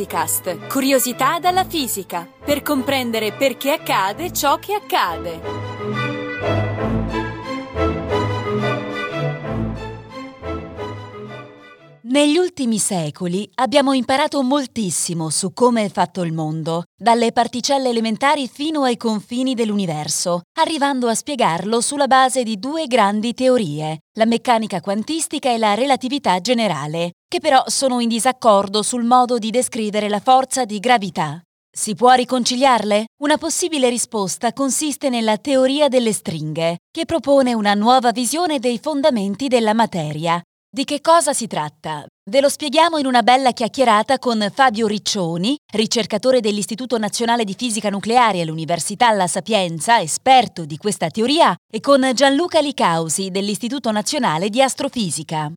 Fisicast, curiosità dalla fisica, per comprendere perché accade ciò che accade. Negli ultimi secoli abbiamo imparato moltissimo su come è fatto il mondo, dalle particelle elementari fino ai confini dell'universo, arrivando a spiegarlo sulla base di due grandi teorie, la meccanica quantistica e la relatività generale, che però sono in disaccordo sul modo di descrivere la forza di gravità. Si può riconciliarle? Una possibile risposta consiste nella teoria delle stringhe, che propone una nuova visione dei fondamenti della materia. Di che cosa si tratta? Ve lo spieghiamo in una bella chiacchierata con Fabio Riccioni, ricercatore dell'Istituto Nazionale di Fisica Nucleare all'Università La Sapienza, esperto di questa teoria, e con Gianluca Licausi dell'Istituto Nazionale di Astrofisica.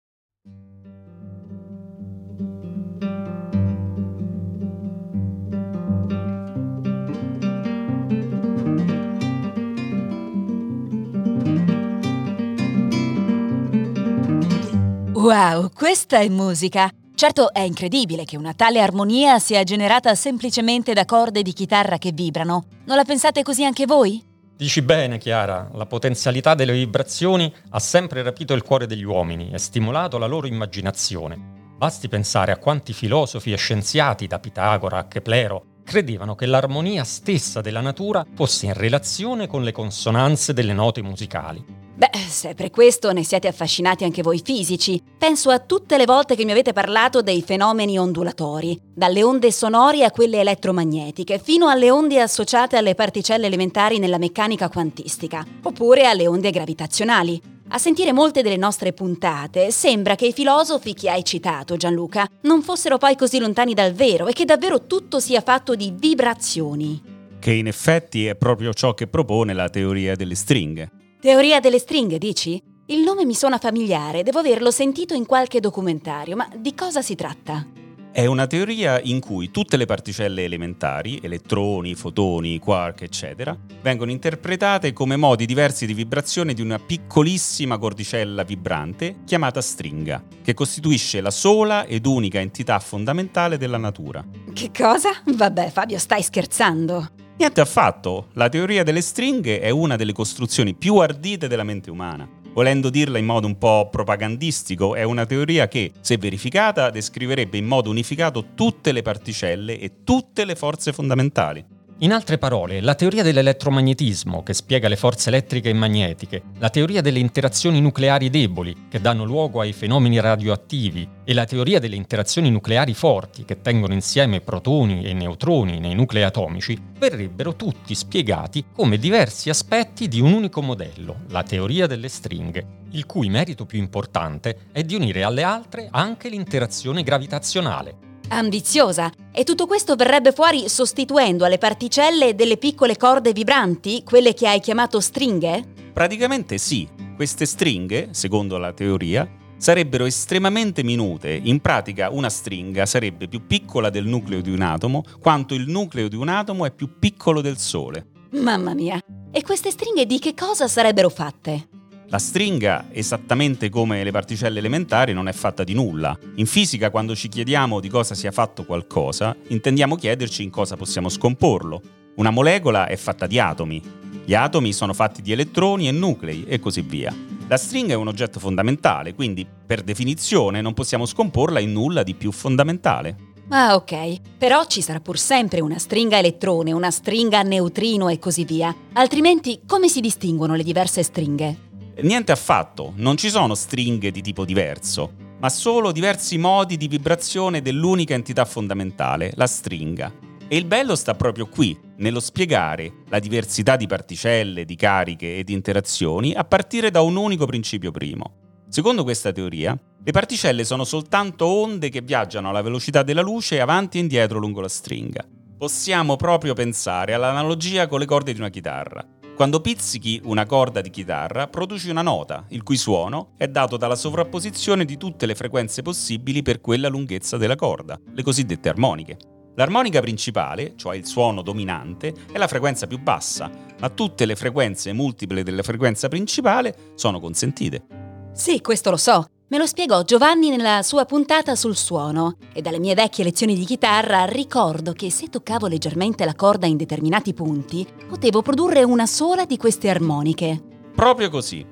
Wow, questa è musica! Certo è incredibile che una tale armonia sia generata semplicemente da corde di chitarra che vibrano. Non la pensate così anche voi? Dici bene, Chiara, la potenzialità delle vibrazioni ha sempre rapito il cuore degli uomini e stimolato la loro immaginazione. Basti pensare a quanti filosofi e scienziati, da Pitagora a Keplero, credevano che l'armonia stessa della natura fosse in relazione con le consonanze delle note musicali. Beh, se per questo ne siete affascinati anche voi fisici, penso a tutte le volte che mi avete parlato dei fenomeni ondulatori, dalle onde sonore a quelle elettromagnetiche, fino alle onde associate alle particelle elementari nella meccanica quantistica, oppure alle onde gravitazionali. A sentire molte delle nostre puntate, sembra che i filosofi che hai citato, Gianluca, non fossero poi così lontani dal vero e che davvero tutto sia fatto di vibrazioni. Che in effetti è proprio ciò che propone la teoria delle stringhe. Teoria delle stringhe, dici? Il nome mi suona familiare, devo averlo sentito in qualche documentario, ma di cosa si tratta? È una teoria in cui tutte le particelle elementari, elettroni, fotoni, quark, eccetera, vengono interpretate come modi diversi di vibrazione di una piccolissima cordicella vibrante chiamata stringa, che costituisce la sola ed unica entità fondamentale della natura. Che cosa? Vabbè, Fabio, stai scherzando. Niente affatto, la teoria delle stringhe è una delle costruzioni più ardite della mente umana. Volendo dirla in modo un po' propagandistico, è una teoria che, se verificata, descriverebbe in modo unificato tutte le particelle e tutte le forze fondamentali. In altre parole, la teoria dell'elettromagnetismo, che spiega le forze elettriche e magnetiche, la teoria delle interazioni nucleari deboli, che danno luogo ai fenomeni radioattivi, e la teoria delle interazioni nucleari forti, che tengono insieme protoni e neutroni nei nuclei atomici, verrebbero tutti spiegati come diversi aspetti di un unico modello, la teoria delle stringhe, il cui merito più importante è di unire alle altre anche l'interazione gravitazionale, Ambiziosa. E tutto questo verrebbe fuori sostituendo alle particelle delle piccole corde vibranti, quelle che hai chiamato stringhe? Praticamente sì. Queste stringhe, secondo la teoria, sarebbero estremamente minute. In pratica una stringa sarebbe più piccola del nucleo di un atomo, quanto il nucleo di un atomo è più piccolo del Sole. Mamma mia! E queste stringhe di che cosa sarebbero fatte? La stringa, esattamente come le particelle elementari, non è fatta di nulla. In fisica, quando ci chiediamo di cosa sia fatto qualcosa, intendiamo chiederci in cosa possiamo scomporlo. Una molecola è fatta di atomi. Gli atomi sono fatti di elettroni e nuclei e così via. La stringa è un oggetto fondamentale, quindi per definizione non possiamo scomporla in nulla di più fondamentale. Ah, ok. Però ci sarà pur sempre una stringa elettrone, una stringa neutrino e così via. Altrimenti come si distinguono le diverse stringhe? Niente affatto, non ci sono stringhe di tipo diverso, ma solo diversi modi di vibrazione dell'unica entità fondamentale, la stringa. E il bello sta proprio qui, nello spiegare la diversità di particelle, di cariche e di interazioni a partire da un unico principio primo. Secondo questa teoria, le particelle sono soltanto onde che viaggiano alla velocità della luce avanti e indietro lungo la stringa. Possiamo proprio pensare all'analogia con le corde di una chitarra. Quando pizzichi una corda di chitarra, produci una nota, il cui suono è dato dalla sovrapposizione di tutte le frequenze possibili per quella lunghezza della corda, le cosiddette armoniche. L'armonica principale, cioè il suono dominante, è la frequenza più bassa, ma tutte le frequenze multiple della frequenza principale sono consentite. Sì, questo lo so, Me lo spiegò Giovanni nella sua puntata sul suono e dalle mie vecchie lezioni di chitarra ricordo che se toccavo leggermente la corda in determinati punti potevo produrre una sola di queste armoniche. Proprio così.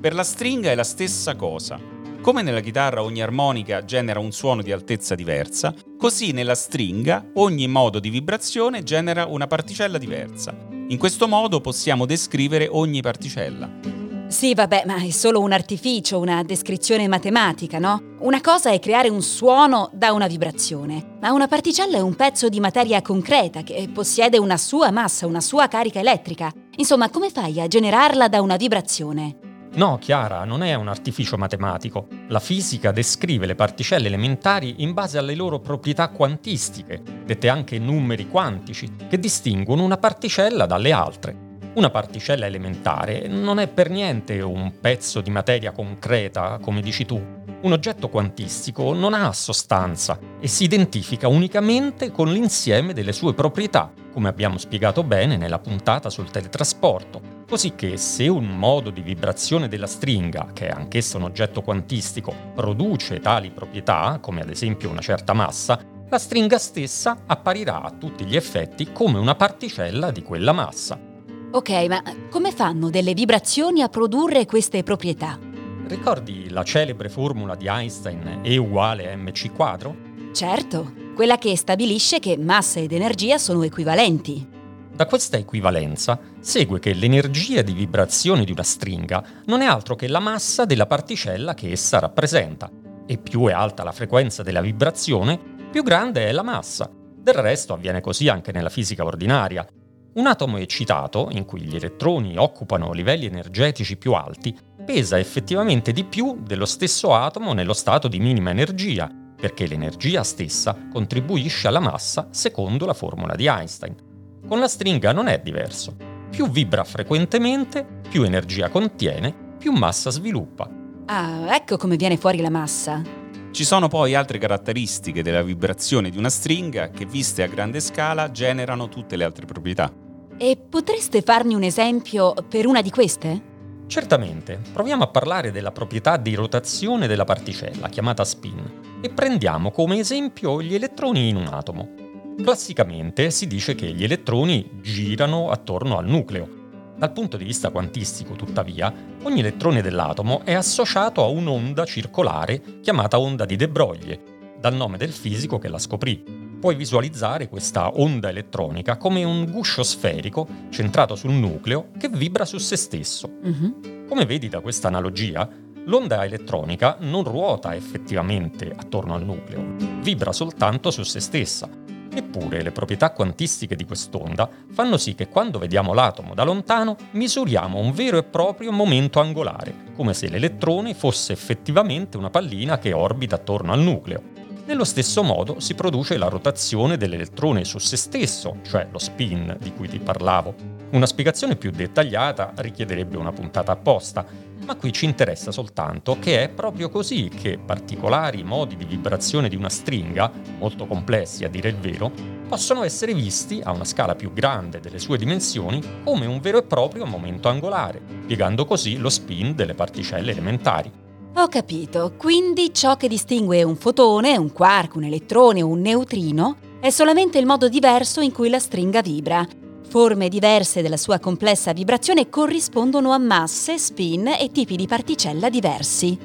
Per la stringa è la stessa cosa. Come nella chitarra ogni armonica genera un suono di altezza diversa, così nella stringa ogni modo di vibrazione genera una particella diversa. In questo modo possiamo descrivere ogni particella. Sì, vabbè, ma è solo un artificio, una descrizione matematica, no? Una cosa è creare un suono da una vibrazione, ma una particella è un pezzo di materia concreta che possiede una sua massa, una sua carica elettrica. Insomma, come fai a generarla da una vibrazione? No, Chiara, non è un artificio matematico. La fisica descrive le particelle elementari in base alle loro proprietà quantistiche, dette anche numeri quantici, che distinguono una particella dalle altre. Una particella elementare non è per niente un pezzo di materia concreta, come dici tu. Un oggetto quantistico non ha sostanza e si identifica unicamente con l'insieme delle sue proprietà, come abbiamo spiegato bene nella puntata sul teletrasporto. Così che se un modo di vibrazione della stringa, che è anch'esso un oggetto quantistico, produce tali proprietà, come ad esempio una certa massa, la stringa stessa apparirà a tutti gli effetti come una particella di quella massa. Ok, ma come fanno delle vibrazioni a produrre queste proprietà? Ricordi la celebre formula di Einstein E uguale a mc quadro? Certo, quella che stabilisce che massa ed energia sono equivalenti. Da questa equivalenza segue che l'energia di vibrazione di una stringa non è altro che la massa della particella che essa rappresenta, e più è alta la frequenza della vibrazione, più grande è la massa. Del resto avviene così anche nella fisica ordinaria, un atomo eccitato, in cui gli elettroni occupano livelli energetici più alti, pesa effettivamente di più dello stesso atomo nello stato di minima energia, perché l'energia stessa contribuisce alla massa secondo la formula di Einstein. Con la stringa non è diverso. Più vibra frequentemente, più energia contiene, più massa sviluppa. Ah, ecco come viene fuori la massa. Ci sono poi altre caratteristiche della vibrazione di una stringa che, viste a grande scala, generano tutte le altre proprietà. E potreste farmi un esempio per una di queste? Certamente, proviamo a parlare della proprietà di rotazione della particella, chiamata spin, e prendiamo come esempio gli elettroni in un atomo. Classicamente si dice che gli elettroni girano attorno al nucleo. Dal punto di vista quantistico, tuttavia, ogni elettrone dell'atomo è associato a un'onda circolare chiamata onda di De Broglie, dal nome del fisico che la scoprì, puoi visualizzare questa onda elettronica come un guscio sferico centrato sul nucleo che vibra su se stesso. Uh-huh. Come vedi da questa analogia, l'onda elettronica non ruota effettivamente attorno al nucleo, vibra soltanto su se stessa. Eppure le proprietà quantistiche di quest'onda fanno sì che quando vediamo l'atomo da lontano misuriamo un vero e proprio momento angolare, come se l'elettrone fosse effettivamente una pallina che orbita attorno al nucleo. Nello stesso modo si produce la rotazione dell'elettrone su se stesso, cioè lo spin di cui ti parlavo. Una spiegazione più dettagliata richiederebbe una puntata apposta, ma qui ci interessa soltanto che è proprio così che particolari modi di vibrazione di una stringa, molto complessi a dire il vero, possono essere visti a una scala più grande delle sue dimensioni come un vero e proprio momento angolare, piegando così lo spin delle particelle elementari. Ho capito, quindi ciò che distingue un fotone, un quark, un elettrone o un neutrino è solamente il modo diverso in cui la stringa vibra. Forme diverse della sua complessa vibrazione corrispondono a masse, spin e tipi di particella diversi.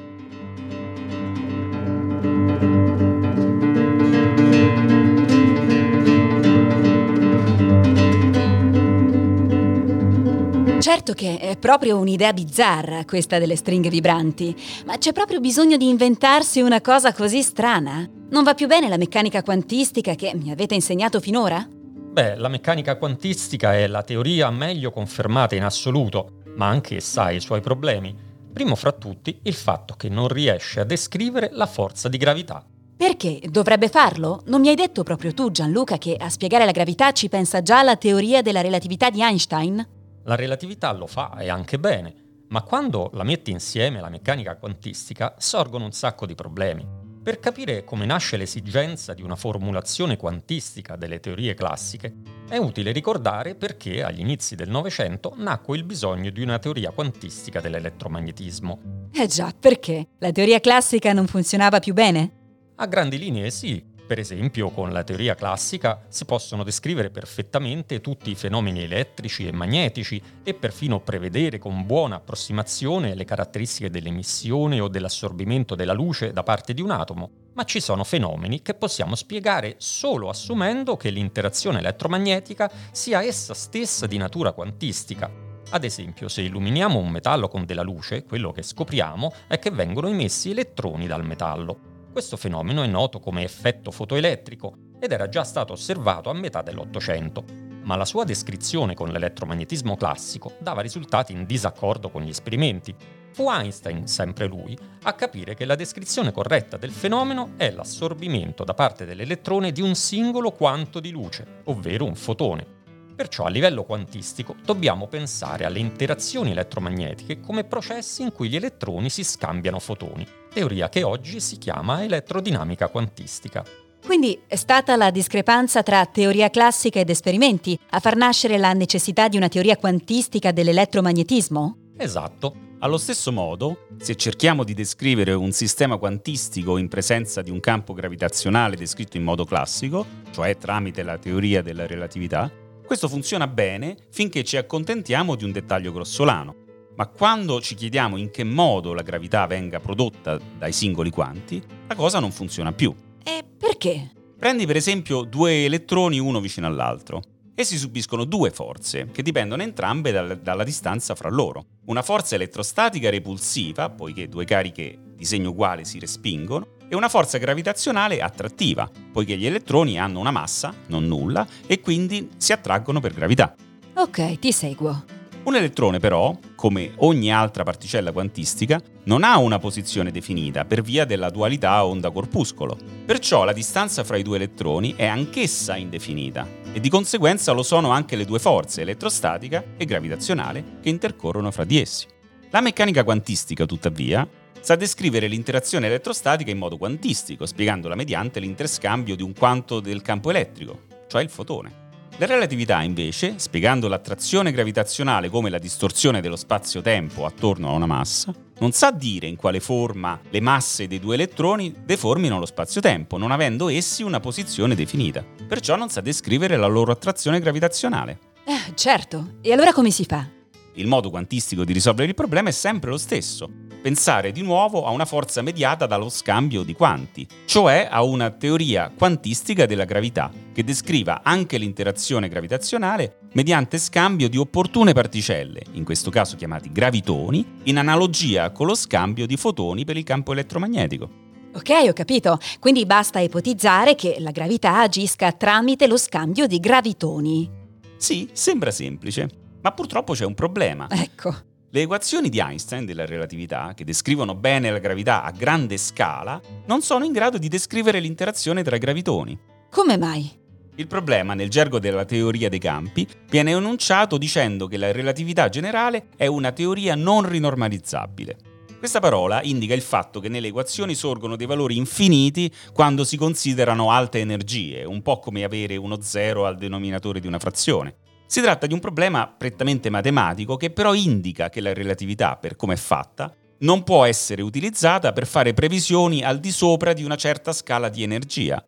Certo che è proprio un'idea bizzarra questa delle stringhe vibranti, ma c'è proprio bisogno di inventarsi una cosa così strana? Non va più bene la meccanica quantistica che mi avete insegnato finora? Beh, la meccanica quantistica è la teoria meglio confermata in assoluto, ma anch'essa ha i suoi problemi. Primo fra tutti il fatto che non riesce a descrivere la forza di gravità. Perché? Dovrebbe farlo? Non mi hai detto proprio tu, Gianluca, che a spiegare la gravità ci pensa già la teoria della relatività di Einstein? La relatività lo fa e anche bene, ma quando la metti insieme alla meccanica quantistica sorgono un sacco di problemi. Per capire come nasce l'esigenza di una formulazione quantistica delle teorie classiche, è utile ricordare perché agli inizi del Novecento nacque il bisogno di una teoria quantistica dell'elettromagnetismo. Eh già, perché? La teoria classica non funzionava più bene? A grandi linee sì, per esempio, con la teoria classica si possono descrivere perfettamente tutti i fenomeni elettrici e magnetici e perfino prevedere con buona approssimazione le caratteristiche dell'emissione o dell'assorbimento della luce da parte di un atomo, ma ci sono fenomeni che possiamo spiegare solo assumendo che l'interazione elettromagnetica sia essa stessa di natura quantistica. Ad esempio, se illuminiamo un metallo con della luce, quello che scopriamo è che vengono emessi elettroni dal metallo. Questo fenomeno è noto come effetto fotoelettrico ed era già stato osservato a metà dell'Ottocento, ma la sua descrizione con l'elettromagnetismo classico dava risultati in disaccordo con gli esperimenti. Fu Einstein, sempre lui, a capire che la descrizione corretta del fenomeno è l'assorbimento da parte dell'elettrone di un singolo quanto di luce, ovvero un fotone. Perciò a livello quantistico dobbiamo pensare alle interazioni elettromagnetiche come processi in cui gli elettroni si scambiano fotoni, teoria che oggi si chiama elettrodinamica quantistica. Quindi è stata la discrepanza tra teoria classica ed esperimenti a far nascere la necessità di una teoria quantistica dell'elettromagnetismo? Esatto. Allo stesso modo, se cerchiamo di descrivere un sistema quantistico in presenza di un campo gravitazionale descritto in modo classico, cioè tramite la teoria della relatività, questo funziona bene finché ci accontentiamo di un dettaglio grossolano, ma quando ci chiediamo in che modo la gravità venga prodotta dai singoli quanti, la cosa non funziona più. E perché? Prendi per esempio due elettroni uno vicino all'altro. Essi subiscono due forze, che dipendono entrambe dal, dalla distanza fra loro. Una forza elettrostatica repulsiva, poiché due cariche di segno uguale si respingono, e una forza gravitazionale attrattiva, poiché gli elettroni hanno una massa, non nulla, e quindi si attraggono per gravità. Ok, ti seguo. Un elettrone però, come ogni altra particella quantistica, non ha una posizione definita per via della dualità onda-corpuscolo. Perciò la distanza fra i due elettroni è anch'essa indefinita e di conseguenza lo sono anche le due forze, elettrostatica e gravitazionale, che intercorrono fra di essi. La meccanica quantistica, tuttavia, sa descrivere l'interazione elettrostatica in modo quantistico, spiegandola mediante l'interscambio di un quanto del campo elettrico, cioè il fotone. La relatività, invece, spiegando l'attrazione gravitazionale come la distorsione dello spazio-tempo attorno a una massa, non sa dire in quale forma le masse dei due elettroni deformino lo spazio-tempo, non avendo essi una posizione definita. Perciò non sa descrivere la loro attrazione gravitazionale. Eh, certo. E allora come si fa? Il modo quantistico di risolvere il problema è sempre lo stesso, pensare di nuovo a una forza mediata dallo scambio di quanti, cioè a una teoria quantistica della gravità, che descriva anche l'interazione gravitazionale mediante scambio di opportune particelle, in questo caso chiamati gravitoni, in analogia con lo scambio di fotoni per il campo elettromagnetico. Ok, ho capito. Quindi basta ipotizzare che la gravità agisca tramite lo scambio di gravitoni. Sì, sembra semplice, ma purtroppo c'è un problema. Ecco. Le equazioni di Einstein della relatività, che descrivono bene la gravità a grande scala, non sono in grado di descrivere l'interazione tra i gravitoni. Come mai? Il problema, nel gergo della teoria dei campi, viene enunciato dicendo che la relatività generale è una teoria non rinormalizzabile. Questa parola indica il fatto che nelle equazioni sorgono dei valori infiniti quando si considerano alte energie, un po' come avere uno zero al denominatore di una frazione. Si tratta di un problema prettamente matematico che però indica che la relatività, per come è fatta, non può essere utilizzata per fare previsioni al di sopra di una certa scala di energia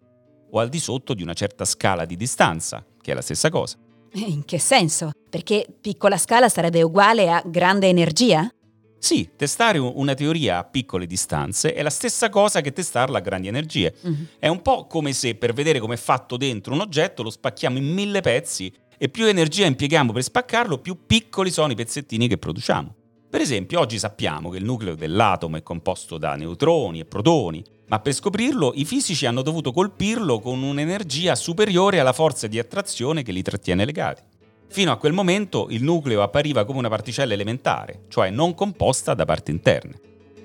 o al di sotto di una certa scala di distanza, che è la stessa cosa. In che senso? Perché piccola scala sarebbe uguale a grande energia? Sì, testare una teoria a piccole distanze è la stessa cosa che testarla a grandi energie. Mm-hmm. È un po' come se per vedere come è fatto dentro un oggetto lo spacchiamo in mille pezzi e più energia impieghiamo per spaccarlo, più piccoli sono i pezzettini che produciamo. Per esempio, oggi sappiamo che il nucleo dell'atomo è composto da neutroni e protoni, ma per scoprirlo i fisici hanno dovuto colpirlo con un'energia superiore alla forza di attrazione che li trattiene legati. Fino a quel momento il nucleo appariva come una particella elementare, cioè non composta da parti interne.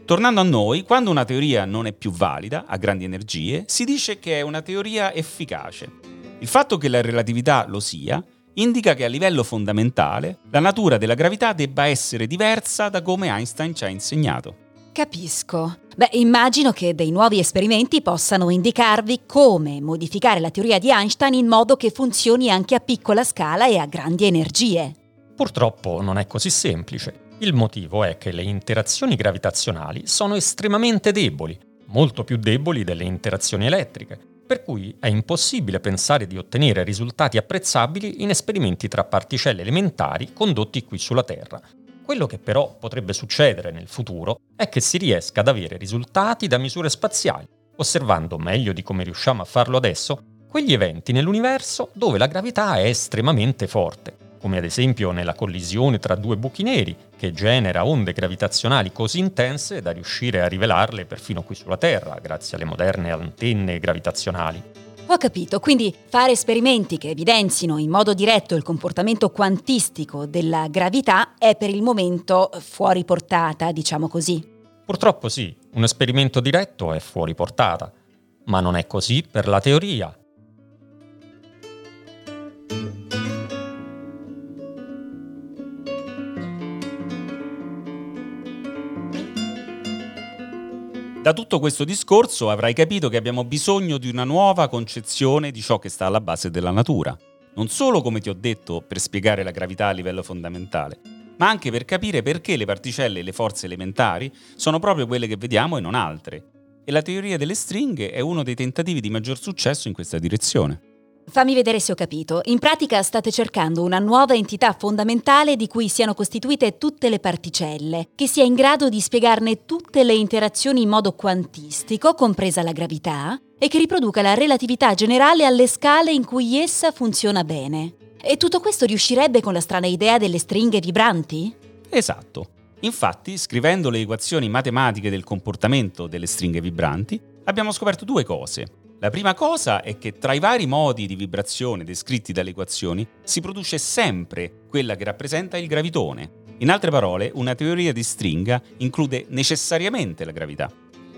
Tornando a noi, quando una teoria non è più valida, a grandi energie, si dice che è una teoria efficace. Il fatto che la relatività lo sia indica che a livello fondamentale la natura della gravità debba essere diversa da come Einstein ci ha insegnato. Capisco. Beh, immagino che dei nuovi esperimenti possano indicarvi come modificare la teoria di Einstein in modo che funzioni anche a piccola scala e a grandi energie. Purtroppo non è così semplice. Il motivo è che le interazioni gravitazionali sono estremamente deboli, molto più deboli delle interazioni elettriche, per cui è impossibile pensare di ottenere risultati apprezzabili in esperimenti tra particelle elementari condotti qui sulla Terra. Quello che però potrebbe succedere nel futuro è che si riesca ad avere risultati da misure spaziali, osservando meglio di come riusciamo a farlo adesso quegli eventi nell'universo dove la gravità è estremamente forte, come ad esempio nella collisione tra due buchi neri, che genera onde gravitazionali così intense da riuscire a rivelarle perfino qui sulla Terra, grazie alle moderne antenne gravitazionali. Ho capito, quindi fare esperimenti che evidenzino in modo diretto il comportamento quantistico della gravità è per il momento fuori portata, diciamo così. Purtroppo sì, un esperimento diretto è fuori portata, ma non è così per la teoria, Da tutto questo discorso avrai capito che abbiamo bisogno di una nuova concezione di ciò che sta alla base della natura. Non solo, come ti ho detto, per spiegare la gravità a livello fondamentale, ma anche per capire perché le particelle e le forze elementari sono proprio quelle che vediamo e non altre. E la teoria delle stringhe è uno dei tentativi di maggior successo in questa direzione. Fammi vedere se ho capito. In pratica state cercando una nuova entità fondamentale di cui siano costituite tutte le particelle, che sia in grado di spiegarne tutte le interazioni in modo quantistico, compresa la gravità, e che riproduca la relatività generale alle scale in cui essa funziona bene. E tutto questo riuscirebbe con la strana idea delle stringhe vibranti? Esatto. Infatti, scrivendo le equazioni matematiche del comportamento delle stringhe vibranti, abbiamo scoperto due cose. La prima cosa è che tra i vari modi di vibrazione descritti dalle equazioni si produce sempre quella che rappresenta il gravitone. In altre parole, una teoria di stringa include necessariamente la gravità.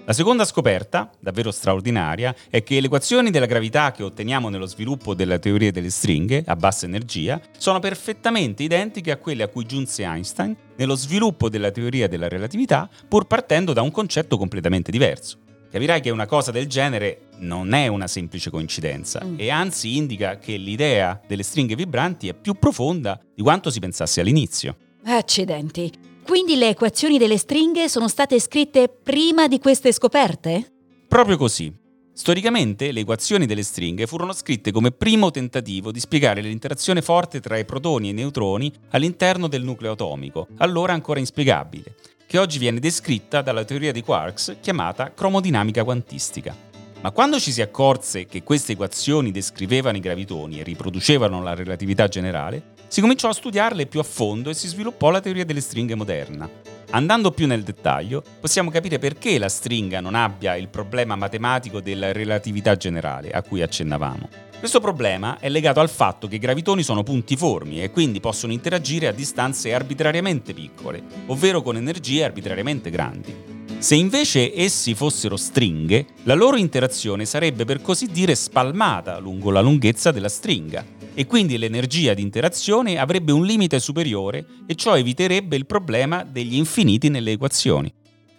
La seconda scoperta, davvero straordinaria, è che le equazioni della gravità che otteniamo nello sviluppo della teoria delle stringhe a bassa energia sono perfettamente identiche a quelle a cui giunse Einstein nello sviluppo della teoria della relatività, pur partendo da un concetto completamente diverso. Capirai che una cosa del genere non è una semplice coincidenza mm. e anzi indica che l'idea delle stringhe vibranti è più profonda di quanto si pensasse all'inizio. Accidenti. Quindi le equazioni delle stringhe sono state scritte prima di queste scoperte? Proprio così. Storicamente le equazioni delle stringhe furono scritte come primo tentativo di spiegare l'interazione forte tra i protoni e i neutroni all'interno del nucleo atomico, allora ancora inspiegabile, che oggi viene descritta dalla teoria di quarks chiamata cromodinamica quantistica. Ma quando ci si accorse che queste equazioni descrivevano i gravitoni e riproducevano la relatività generale, si cominciò a studiarle più a fondo e si sviluppò la teoria delle stringhe moderna. Andando più nel dettaglio, possiamo capire perché la stringa non abbia il problema matematico della relatività generale a cui accennavamo. Questo problema è legato al fatto che i gravitoni sono puntiformi e quindi possono interagire a distanze arbitrariamente piccole, ovvero con energie arbitrariamente grandi. Se invece essi fossero stringhe, la loro interazione sarebbe per così dire spalmata lungo la lunghezza della stringa e quindi l'energia di interazione avrebbe un limite superiore e ciò eviterebbe il problema degli infiniti nelle equazioni.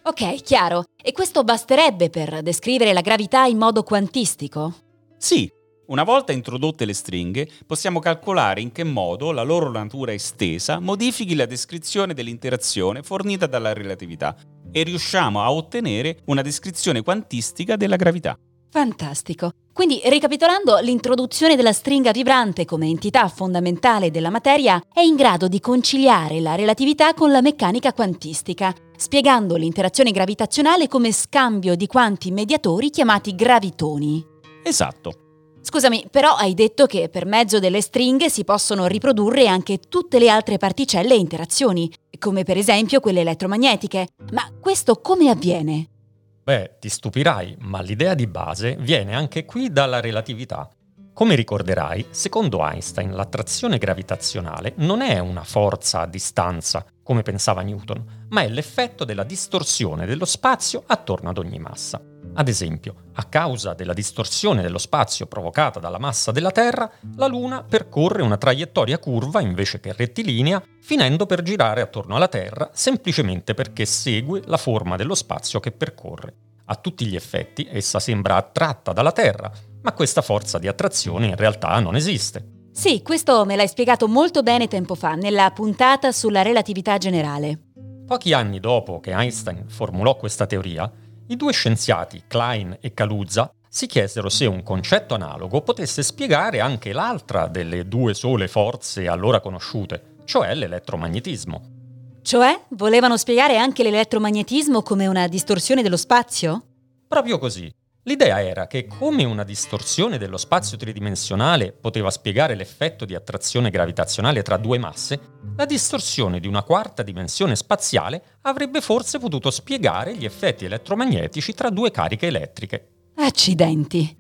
Ok, chiaro. E questo basterebbe per descrivere la gravità in modo quantistico? Sì, una volta introdotte le stringhe, possiamo calcolare in che modo la loro natura estesa modifichi la descrizione dell'interazione fornita dalla relatività e riusciamo a ottenere una descrizione quantistica della gravità. Fantastico. Quindi, ricapitolando, l'introduzione della stringa vibrante come entità fondamentale della materia è in grado di conciliare la relatività con la meccanica quantistica, spiegando l'interazione gravitazionale come scambio di quanti mediatori chiamati gravitoni. Esatto. Scusami, però hai detto che per mezzo delle stringhe si possono riprodurre anche tutte le altre particelle e interazioni, come per esempio quelle elettromagnetiche. Ma questo come avviene? Beh, ti stupirai, ma l'idea di base viene anche qui dalla relatività. Come ricorderai, secondo Einstein l'attrazione gravitazionale non è una forza a distanza, come pensava Newton, ma è l'effetto della distorsione dello spazio attorno ad ogni massa. Ad esempio, a causa della distorsione dello spazio provocata dalla massa della Terra, la Luna percorre una traiettoria curva invece che rettilinea, finendo per girare attorno alla Terra semplicemente perché segue la forma dello spazio che percorre. A tutti gli effetti essa sembra attratta dalla Terra, ma questa forza di attrazione in realtà non esiste. Sì, questo me l'hai spiegato molto bene tempo fa, nella puntata sulla relatività generale. Pochi anni dopo che Einstein formulò questa teoria, i due scienziati, Klein e Kaluza, si chiesero se un concetto analogo potesse spiegare anche l'altra delle due sole forze allora conosciute, cioè l'elettromagnetismo. Cioè, volevano spiegare anche l'elettromagnetismo come una distorsione dello spazio? Proprio così. L'idea era che come una distorsione dello spazio tridimensionale poteva spiegare l'effetto di attrazione gravitazionale tra due masse, la distorsione di una quarta dimensione spaziale avrebbe forse potuto spiegare gli effetti elettromagnetici tra due cariche elettriche. Accidenti.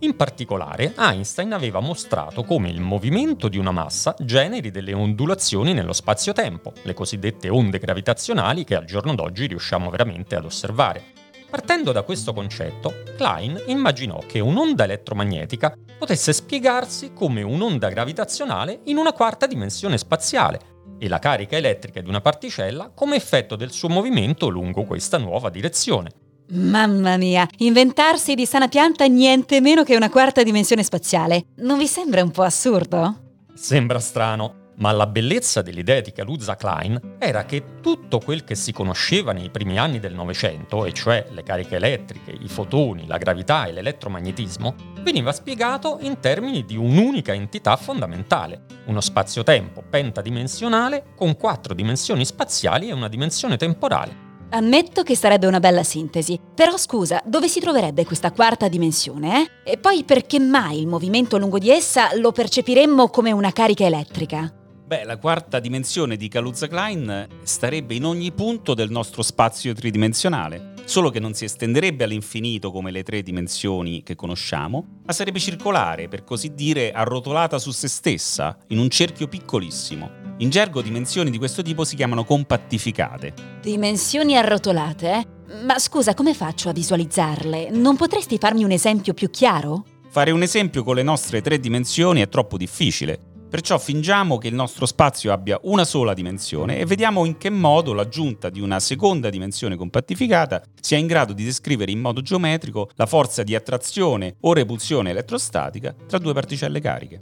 In particolare, Einstein aveva mostrato come il movimento di una massa generi delle ondulazioni nello spazio-tempo, le cosiddette onde gravitazionali che al giorno d'oggi riusciamo veramente ad osservare. Partendo da questo concetto, Klein immaginò che un'onda elettromagnetica potesse spiegarsi come un'onda gravitazionale in una quarta dimensione spaziale e la carica elettrica di una particella come effetto del suo movimento lungo questa nuova direzione. Mamma mia, inventarsi di sana pianta niente meno che una quarta dimensione spaziale. Non vi sembra un po' assurdo? Sembra strano, ma la bellezza dell'idea di Kaluza Klein era che tutto quel che si conosceva nei primi anni del Novecento, e cioè le cariche elettriche, i fotoni, la gravità e l'elettromagnetismo, veniva spiegato in termini di un'unica entità fondamentale, uno spazio-tempo pentadimensionale con quattro dimensioni spaziali e una dimensione temporale Ammetto che sarebbe una bella sintesi, però scusa, dove si troverebbe questa quarta dimensione, eh? E poi perché mai il movimento lungo di essa lo percepiremmo come una carica elettrica? Beh, la quarta dimensione di Kaluza-Klein starebbe in ogni punto del nostro spazio tridimensionale, solo che non si estenderebbe all'infinito come le tre dimensioni che conosciamo, ma sarebbe circolare, per così dire, arrotolata su se stessa, in un cerchio piccolissimo, in gergo dimensioni di questo tipo si chiamano compattificate. Dimensioni arrotolate? Eh? Ma scusa, come faccio a visualizzarle? Non potresti farmi un esempio più chiaro? Fare un esempio con le nostre tre dimensioni è troppo difficile. Perciò fingiamo che il nostro spazio abbia una sola dimensione e vediamo in che modo l'aggiunta di una seconda dimensione compattificata sia in grado di descrivere in modo geometrico la forza di attrazione o repulsione elettrostatica tra due particelle cariche.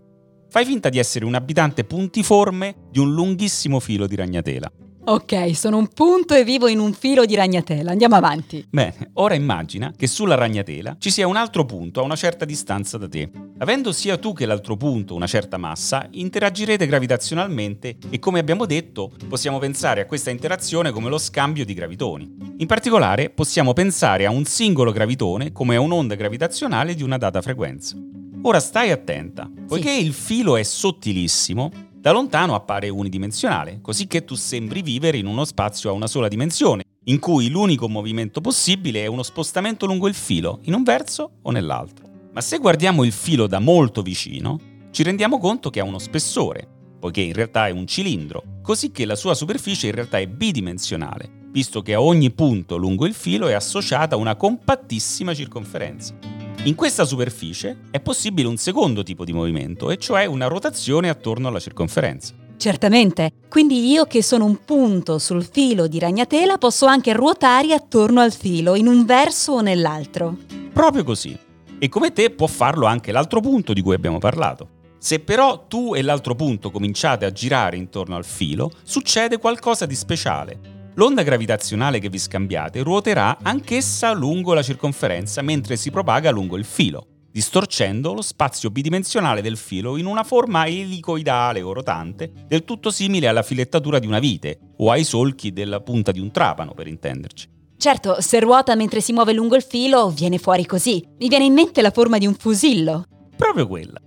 Fai finta di essere un abitante puntiforme di un lunghissimo filo di ragnatela. Ok, sono un punto e vivo in un filo di ragnatela. Andiamo avanti. Bene, ora immagina che sulla ragnatela ci sia un altro punto a una certa distanza da te. Avendo sia tu che l'altro punto una certa massa, interagirete gravitazionalmente e come abbiamo detto possiamo pensare a questa interazione come lo scambio di gravitoni. In particolare possiamo pensare a un singolo gravitone come a un'onda gravitazionale di una data frequenza. Ora stai attenta, poiché sì. il filo è sottilissimo, da lontano appare unidimensionale, così che tu sembri vivere in uno spazio a una sola dimensione, in cui l'unico movimento possibile è uno spostamento lungo il filo, in un verso o nell'altro. Ma se guardiamo il filo da molto vicino, ci rendiamo conto che ha uno spessore, poiché in realtà è un cilindro, così che la sua superficie in realtà è bidimensionale, visto che a ogni punto lungo il filo è associata una compattissima circonferenza. In questa superficie è possibile un secondo tipo di movimento, e cioè una rotazione attorno alla circonferenza. Certamente, quindi io che sono un punto sul filo di ragnatela posso anche ruotare attorno al filo in un verso o nell'altro. Proprio così. E come te può farlo anche l'altro punto di cui abbiamo parlato. Se però tu e l'altro punto cominciate a girare intorno al filo, succede qualcosa di speciale. L'onda gravitazionale che vi scambiate ruoterà anch'essa lungo la circonferenza mentre si propaga lungo il filo, distorcendo lo spazio bidimensionale del filo in una forma elicoidale o rotante, del tutto simile alla filettatura di una vite o ai solchi della punta di un trapano, per intenderci. Certo, se ruota mentre si muove lungo il filo, viene fuori così. Mi viene in mente la forma di un fusillo. Proprio quella.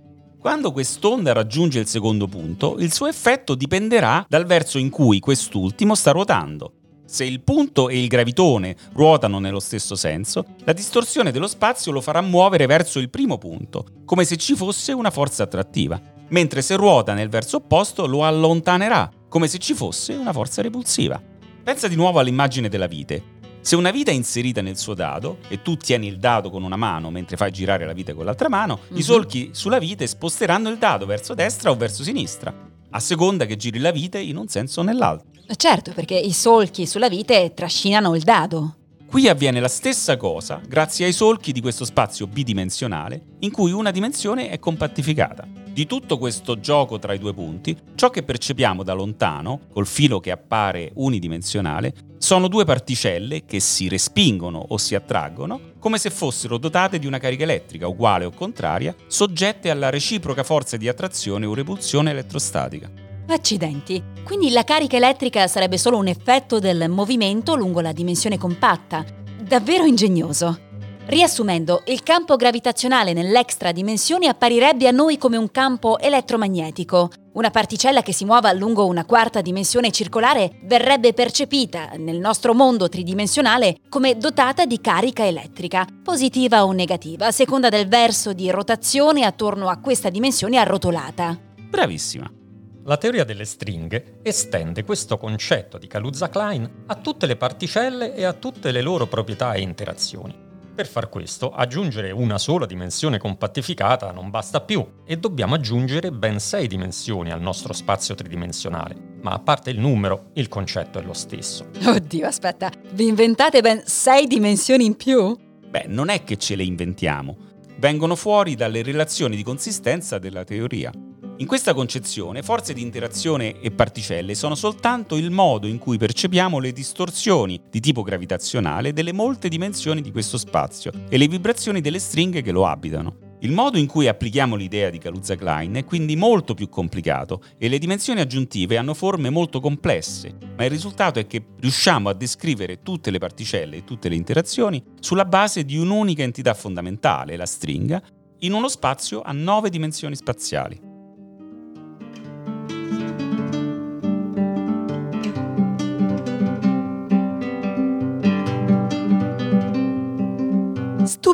Quando quest'onda raggiunge il secondo punto, il suo effetto dipenderà dal verso in cui quest'ultimo sta ruotando. Se il punto e il gravitone ruotano nello stesso senso, la distorsione dello spazio lo farà muovere verso il primo punto, come se ci fosse una forza attrattiva, mentre se ruota nel verso opposto lo allontanerà, come se ci fosse una forza repulsiva. Pensa di nuovo all'immagine della vite. Se una vite è inserita nel suo dado e tu tieni il dado con una mano mentre fai girare la vite con l'altra mano, mm-hmm. i mhm. solchi sulla vite sposteranno il dado verso destra o verso sinistra, a seconda che giri la vite in un senso o nell'altro. Certo, perché i solchi sulla vite trascinano il dado. Qui avviene la stessa cosa grazie ai solchi di questo spazio bidimensionale in cui una dimensione è compattificata. Di tutto questo gioco tra i due punti, ciò che percepiamo da lontano, col filo che appare unidimensionale, sono due particelle che si respingono o si attraggono, come se fossero dotate di una carica elettrica uguale o contraria, soggette alla reciproca forza di attrazione o repulsione elettrostatica. Accidenti. Quindi la carica elettrica sarebbe solo un effetto del movimento lungo la dimensione compatta. Davvero ingegnoso. Riassumendo, il campo gravitazionale nell'extra dimensione apparirebbe a noi come un campo elettromagnetico. Una particella che si muova lungo una quarta dimensione circolare verrebbe percepita, nel nostro mondo tridimensionale, come dotata di carica elettrica, positiva o negativa, a seconda del verso di rotazione attorno a questa dimensione arrotolata. Bravissima. La teoria delle stringhe estende questo concetto di Kaluza-Klein a tutte le particelle e a tutte le loro proprietà e interazioni. Per far questo, aggiungere una sola dimensione compattificata non basta più e dobbiamo aggiungere ben sei dimensioni al nostro spazio tridimensionale. Ma a parte il numero, il concetto è lo stesso. Oddio, aspetta, vi inventate ben sei dimensioni in più? Beh, non è che ce le inventiamo, vengono fuori dalle relazioni di consistenza della teoria. In questa concezione, forze di interazione e particelle sono soltanto il modo in cui percepiamo le distorsioni di tipo gravitazionale delle molte dimensioni di questo spazio e le vibrazioni delle stringhe che lo abitano. Il modo in cui applichiamo l'idea di Kaluza-Klein è quindi molto più complicato e le dimensioni aggiuntive hanno forme molto complesse, ma il risultato è che riusciamo a descrivere tutte le particelle e tutte le interazioni sulla base di un'unica entità fondamentale, la stringa, in uno spazio a nove dimensioni spaziali.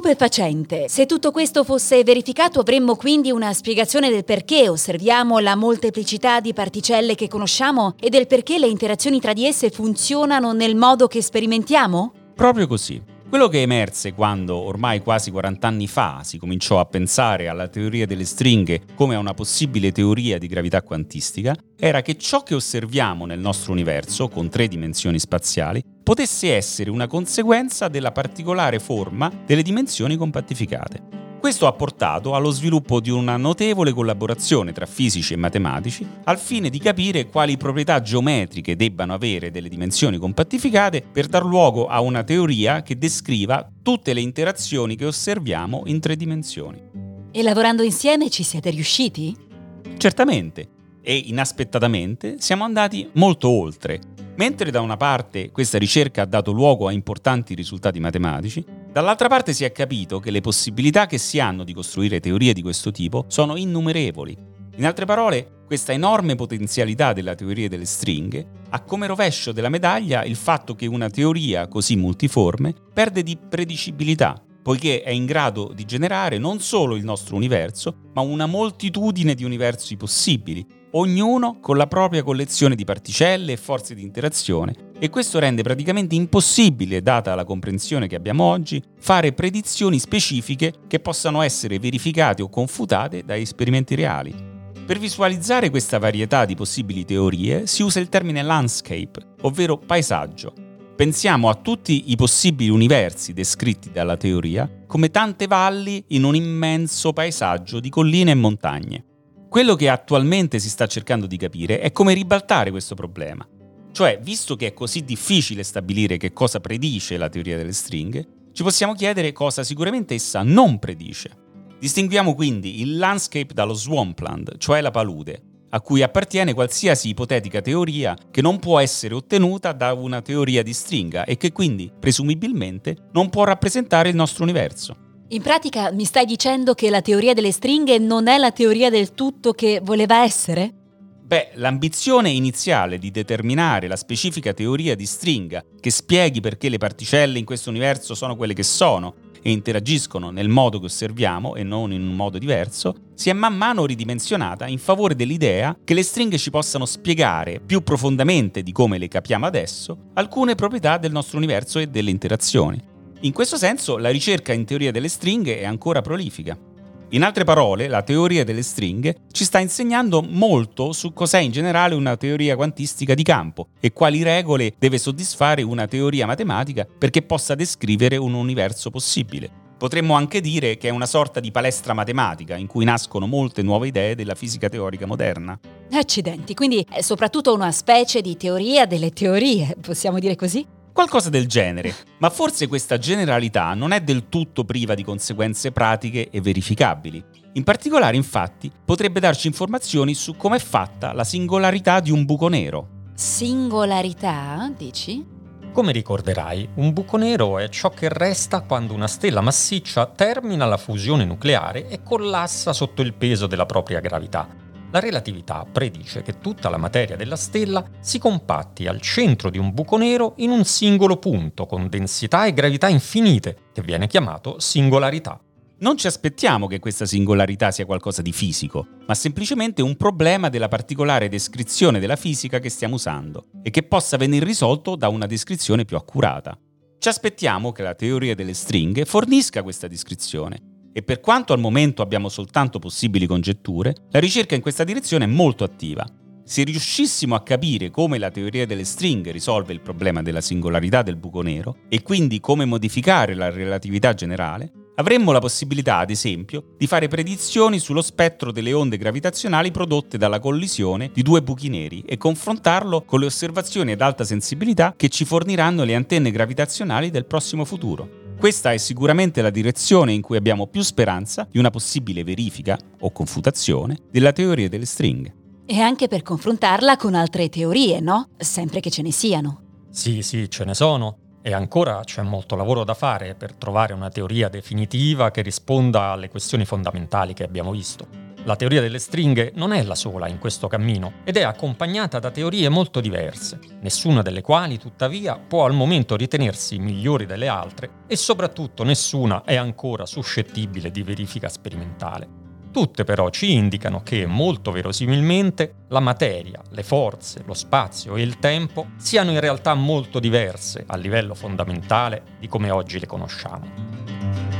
Stupefacente. Se tutto questo fosse verificato avremmo quindi una spiegazione del perché osserviamo la molteplicità di particelle che conosciamo e del perché le interazioni tra di esse funzionano nel modo che sperimentiamo? Proprio così. Quello che emerse quando ormai quasi 40 anni fa si cominciò a pensare alla teoria delle stringhe come a una possibile teoria di gravità quantistica era che ciò che osserviamo nel nostro universo, con tre dimensioni spaziali, potesse essere una conseguenza della particolare forma delle dimensioni compattificate. Questo ha portato allo sviluppo di una notevole collaborazione tra fisici e matematici al fine di capire quali proprietà geometriche debbano avere delle dimensioni compattificate per dar luogo a una teoria che descriva tutte le interazioni che osserviamo in tre dimensioni. E lavorando insieme ci siete riusciti? Certamente, e inaspettatamente siamo andati molto oltre. Mentre da una parte questa ricerca ha dato luogo a importanti risultati matematici, Dall'altra parte si è capito che le possibilità che si hanno di costruire teorie di questo tipo sono innumerevoli. In altre parole, questa enorme potenzialità della teoria delle stringhe ha come rovescio della medaglia il fatto che una teoria così multiforme perde di predicibilità, poiché è in grado di generare non solo il nostro universo, ma una moltitudine di universi possibili, ognuno con la propria collezione di particelle e forze di interazione, e questo rende praticamente impossibile, data la comprensione che abbiamo oggi, fare predizioni specifiche che possano essere verificate o confutate da esperimenti reali. Per visualizzare questa varietà di possibili teorie si usa il termine landscape, ovvero paesaggio. Pensiamo a tutti i possibili universi descritti dalla teoria come tante valli in un immenso paesaggio di colline e montagne. Quello che attualmente si sta cercando di capire è come ribaltare questo problema. Cioè, visto che è così difficile stabilire che cosa predice la teoria delle stringhe, ci possiamo chiedere cosa sicuramente essa non predice. Distinguiamo quindi il landscape dallo swampland, cioè la palude, a cui appartiene qualsiasi ipotetica teoria che non può essere ottenuta da una teoria di stringa e che quindi, presumibilmente, non può rappresentare il nostro universo. In pratica mi stai dicendo che la teoria delle stringhe non è la teoria del tutto che voleva essere? Beh, l'ambizione iniziale di determinare la specifica teoria di stringa che spieghi perché le particelle in questo universo sono quelle che sono e interagiscono nel modo che osserviamo e non in un modo diverso, si è man mano ridimensionata in favore dell'idea che le stringhe ci possano spiegare più profondamente di come le capiamo adesso alcune proprietà del nostro universo e delle interazioni. In questo senso la ricerca in teoria delle stringhe è ancora prolifica. In altre parole, la teoria delle stringhe ci sta insegnando molto su cos'è in generale una teoria quantistica di campo e quali regole deve soddisfare una teoria matematica perché possa descrivere un universo possibile. Potremmo anche dire che è una sorta di palestra matematica in cui nascono molte nuove idee della fisica teorica moderna. Accidenti, quindi è soprattutto una specie di teoria delle teorie, possiamo dire così? Qualcosa del genere, ma forse questa generalità non è del tutto priva di conseguenze pratiche e verificabili. In particolare, infatti, potrebbe darci informazioni su come è fatta la singolarità di un buco nero. Singolarità, dici? Come ricorderai, un buco nero è ciò che resta quando una stella massiccia termina la fusione nucleare e collassa sotto il peso della propria gravità. La relatività predice che tutta la materia della stella si compatti al centro di un buco nero in un singolo punto con densità e gravità infinite, che viene chiamato singolarità. Non ci aspettiamo che questa singolarità sia qualcosa di fisico, ma semplicemente un problema della particolare descrizione della fisica che stiamo usando e che possa venire risolto da una descrizione più accurata. Ci aspettiamo che la teoria delle stringhe fornisca questa descrizione e per quanto al momento abbiamo soltanto possibili congetture, la ricerca in questa direzione è molto attiva. Se riuscissimo a capire come la teoria delle stringhe risolve il problema della singolarità del buco nero e quindi come modificare la relatività generale, avremmo la possibilità, ad esempio, di fare predizioni sullo spettro delle onde gravitazionali prodotte dalla collisione di due buchi neri e confrontarlo con le osservazioni ad alta sensibilità che ci forniranno le antenne gravitazionali del prossimo futuro. Questa è sicuramente la direzione in cui abbiamo più speranza di una possibile verifica o confutazione della teoria delle stringhe. E anche per confrontarla con altre teorie, no? Sempre che ce ne siano. Sì, sì, ce ne sono. E ancora c'è molto lavoro da fare per trovare una teoria definitiva che risponda alle questioni fondamentali che abbiamo visto. La teoria delle stringhe non è la sola in questo cammino ed è accompagnata da teorie molto diverse, nessuna delle quali tuttavia può al momento ritenersi migliori delle altre e soprattutto nessuna è ancora suscettibile di verifica sperimentale. Tutte però ci indicano che, molto verosimilmente, la materia, le forze, lo spazio e il tempo siano in realtà molto diverse a livello fondamentale di come oggi le conosciamo.